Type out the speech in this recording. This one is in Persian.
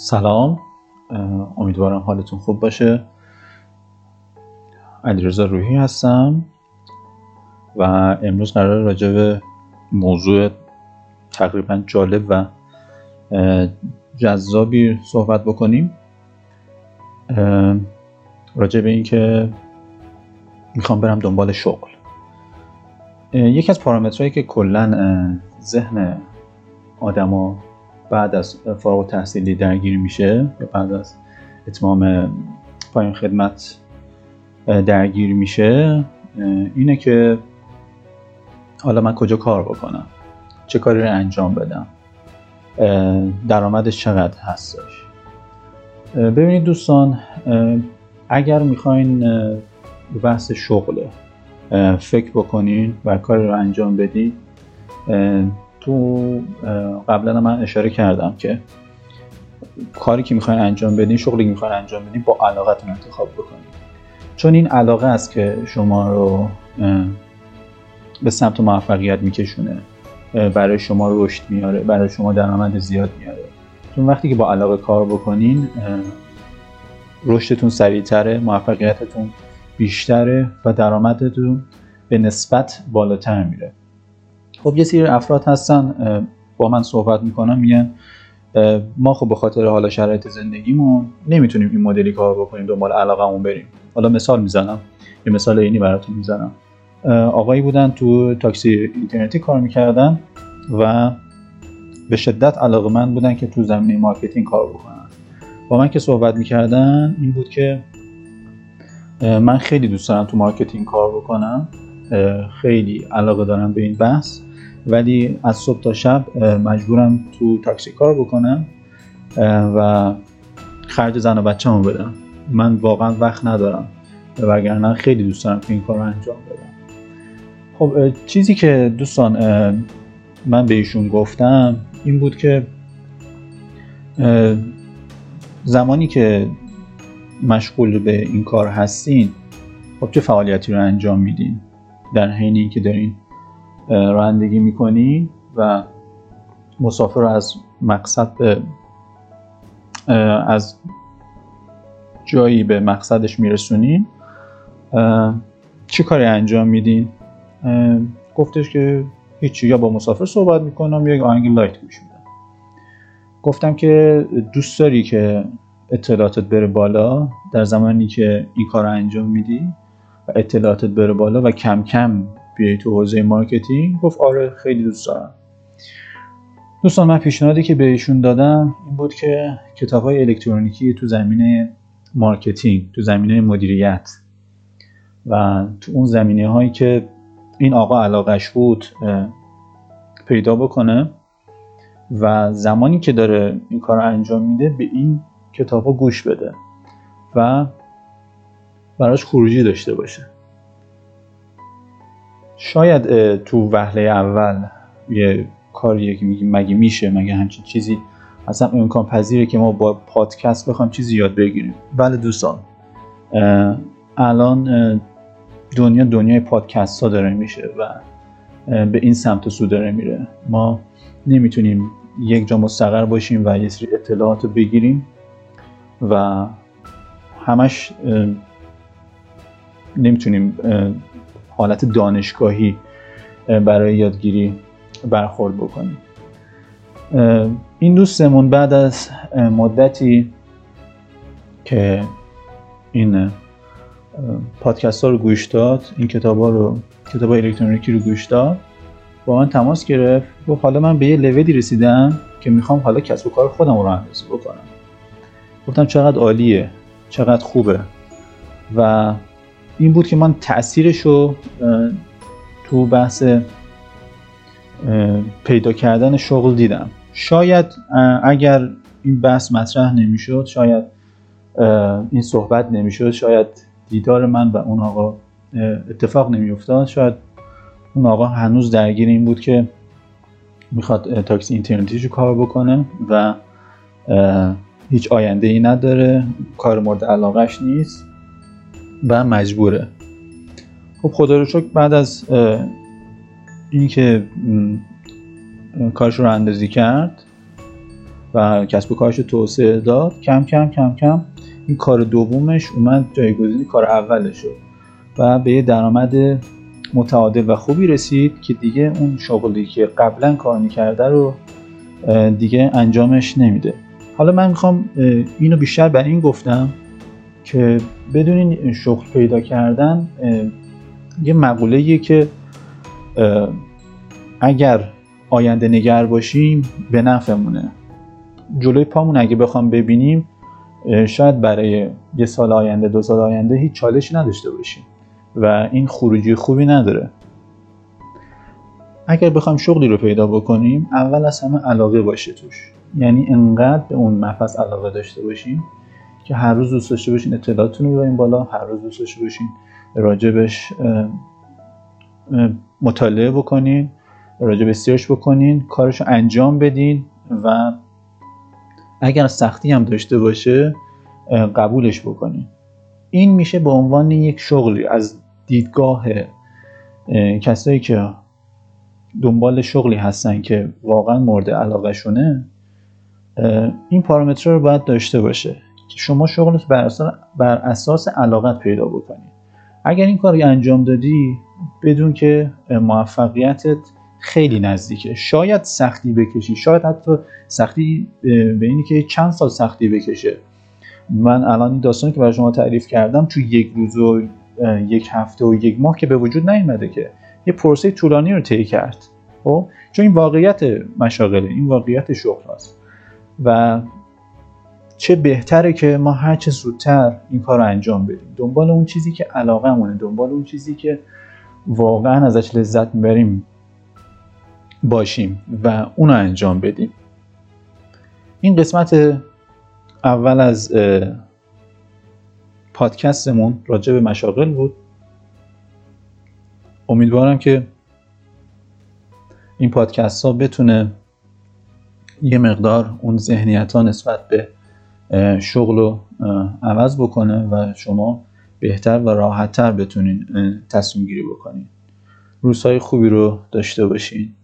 سلام. امیدوارم حالتون خوب باشه. علیرضا روحی هستم و امروز قرار راجع به موضوع تقریبا جالب و جذابی صحبت بکنیم. راجع به اینکه می‌خوام برم دنبال شغل. یکی از پارامترهایی که کلا ذهن آدما بعد از فارغ تحصیلی درگیر میشه یا بعد از اتمام پایان خدمت درگیر میشه اینه که حالا من کجا کار بکنم؟ چه کاری رو انجام بدم؟ درآمدش چقدر هستش؟ ببینید دوستان اگر می‌خواین بحث شغل فکر بکنین و کاری رو انجام بدین تو قبلا من اشاره کردم که کاری که می‌خواین انجام بدین شغلی که می‌خواین انجام بدین با علاقتون انتخاب بکنید چون این علاقه است که شما رو به سمت موفقیت میکشونه برای شما رشد میاره برای شما درآمد زیاد میاره چون وقتی که با علاقه کار بکنین رشدتون سریعتره موفقیتتون بیشتره و درآمدتون به نسبت بالاتر میره. خب یه سری افراد هستن با من صحبت می‌کنن میگن ما خب به خاطر حالا شرایط زندگیمون نمی‌تونیم این مدلی کار بکنیم دنبال علاقمون بریم. حالا مثال می‌زنم یه مثال عینی براتون می‌زنم. آقایی بودن تو تاکسی اینترنتی کار می‌کردن و به شدت علاقه مند بودن که تو زمینه marketing کار بکنن. با من که صحبت می‌کردن این بود که من خیلی دوست دارم تو marketing کار بکنم. خیلی علاقه دارم به این بحث. ولی از صبح تا شب مجبورم تو تاکسی کار بکنم و خرج زن و بچه هم بدم. من واقعا وقت ندارم وگرنه خیلی دوست دارم که این کار رو انجام بدم. خب چیزی که دوستان من به ایشون گفتم این بود که زمانی که مشغول به این کار هستین خب چه فعالیتی رو انجام میدین؟ در حین اینکه دارین رانندگی می‌کنی و مسافر رو از مقصد به از جایی به مقصدش میرسونین چه کاری انجام میدین؟ گفتش که هیچی. یا با مسافر صحبت می‌کنم یا آهنگ لایت گوش گفتم که دوست داری که اطلاعاتت بره بالا در زمانی که این کار انجام میدی؟ اطلاعاتت بره بالا و کم کم بیای تو حوزه marketing؟ گفت آره خیلی دوست دارم. دوستان من پیشنهادی که بهشون دادم این بود که کتاب های الکترونیکی تو زمینه marketing تو زمینه مدیریت و تو اون زمینه هایی که این آقا علاقش بود پیدا بکنه و زمانی که داره این کار انجام میده به این کتاب گوش بده و براش خروجی داشته باشه. شاید تو وهله اول یه کاریه که میگیم مگه میشه مگه همچین چیزی اصلا امکان پذیره که ما با پادکست بخوام چیزی یاد بگیریم. بله دوستان. الان دنیا دنیای پادکست ها داره میشه و به این سمت و سو داره میره. ما نمی‌تونیم یک جا مستقر باشیم و یه سری اطلاعات رو بگیریم و همش نمی‌تونیم حالت دانشگاهی برای یادگیری برخورد بکنیم. این دوستمون بعد از مدتی که این پادکست ها رو گوش داد این کتاب ها رو کتاب الکترونیکی رو گوش داد با من تماس گرفت و حالا من به یه لولی رسیدم که می‌خوام حالا کسب و کار خودم رو اندازی بکنم. گفتم چقدر عالیه چقدر خوبه و این بود که من تاثیرش رو تو بحث پیدا کردن شغل دیدم. شاید اگر این بحث مطرح نمی‌شد شاید این صحبت نمی‌شد شاید دیدار من و اون آقا اتفاق نمیافتاد. شاید اون آقا هنوز درگیر این بود که می‌خواد تاکسی اینترنتیش رو کار بکنه و هیچ آینده ای نداره کار مورد علاقش نیست. و مجبوره. خب خدا رو شکر بعد از اینکه کارش رو اندازی کرد و کسب و کارش رو توسعه داد کم کم کم کم این کار دومش اومد جایگزین کار اولش شد و به یه درآمد متعادل و خوبی رسید که دیگه اون شغلی که قبلا کار می‌کرده رو دیگه انجامش نمیده. حالا من می‌خوام اینو بیشتر بر این گفتم که بدونین شغل پیدا کردن یه مقوله که اگر آینده نگر باشیم به نفعمونه. جلوی پامون اگه بخوام ببینیم شاید برای یه سال آینده دو سال آینده هیچ چالشی نداشته باشیم و این خروجی خوبی نداره. اگر بخوام شغلی رو پیدا بکنیم اول از همه علاقه باشه توش. یعنی انقدر به اون مفصل علاقه داشته باشیم که هر روز دوست داشته باشین اطلاعاتتون رو ببرین بالا هر روز دوست داشته باشین راجبش مطالعه بکنین راجب سرچ بکنین کارش رو انجام بدین و اگر سختی هم داشته باشه قبولش بکنین. این میشه به عنوان یک شغلی از دیدگاه کسایی که دنبال شغلی هستن که واقعا مورد علاقه شونه این پارامتر رو باید داشته باشه. که شما شغلت بر اساس, بر اساس علاقت پیدا بکنی. اگر این کار رو انجام دادی بدون که موفقیتت خیلی نزدیکه. شاید سختی بکشی. شاید حتی سختی به اینی که چند سال سختی بکشه. من الان این داستانی که برای شما تعریف کردم تو یک روز و یک هفته و یک ماه که به وجود نیومده که یه پروسه طولانی رو طی کرد. خب؟ چون این واقعیت مشاغله. این واقعیت شغل هست و چه بهتره که ما هر چه زودتر این کار رو انجام بدیم. دنبال اون چیزی که علاقه مونه دنبال اون چیزی که واقعا ازش لذت می‌بریم باشیم و اون رو انجام بدیم. این قسمت اول از پادکستمون راجع به مشاغل بود. امیدوارم که این پادکست ها بتونه یه مقدار اون ذهنیت ها نسبت به شغل رو عوض بکنه و شما بهتر و راحتتر بتونین تصمیم گیری بکنین. روزهای خوبی رو داشته باشین.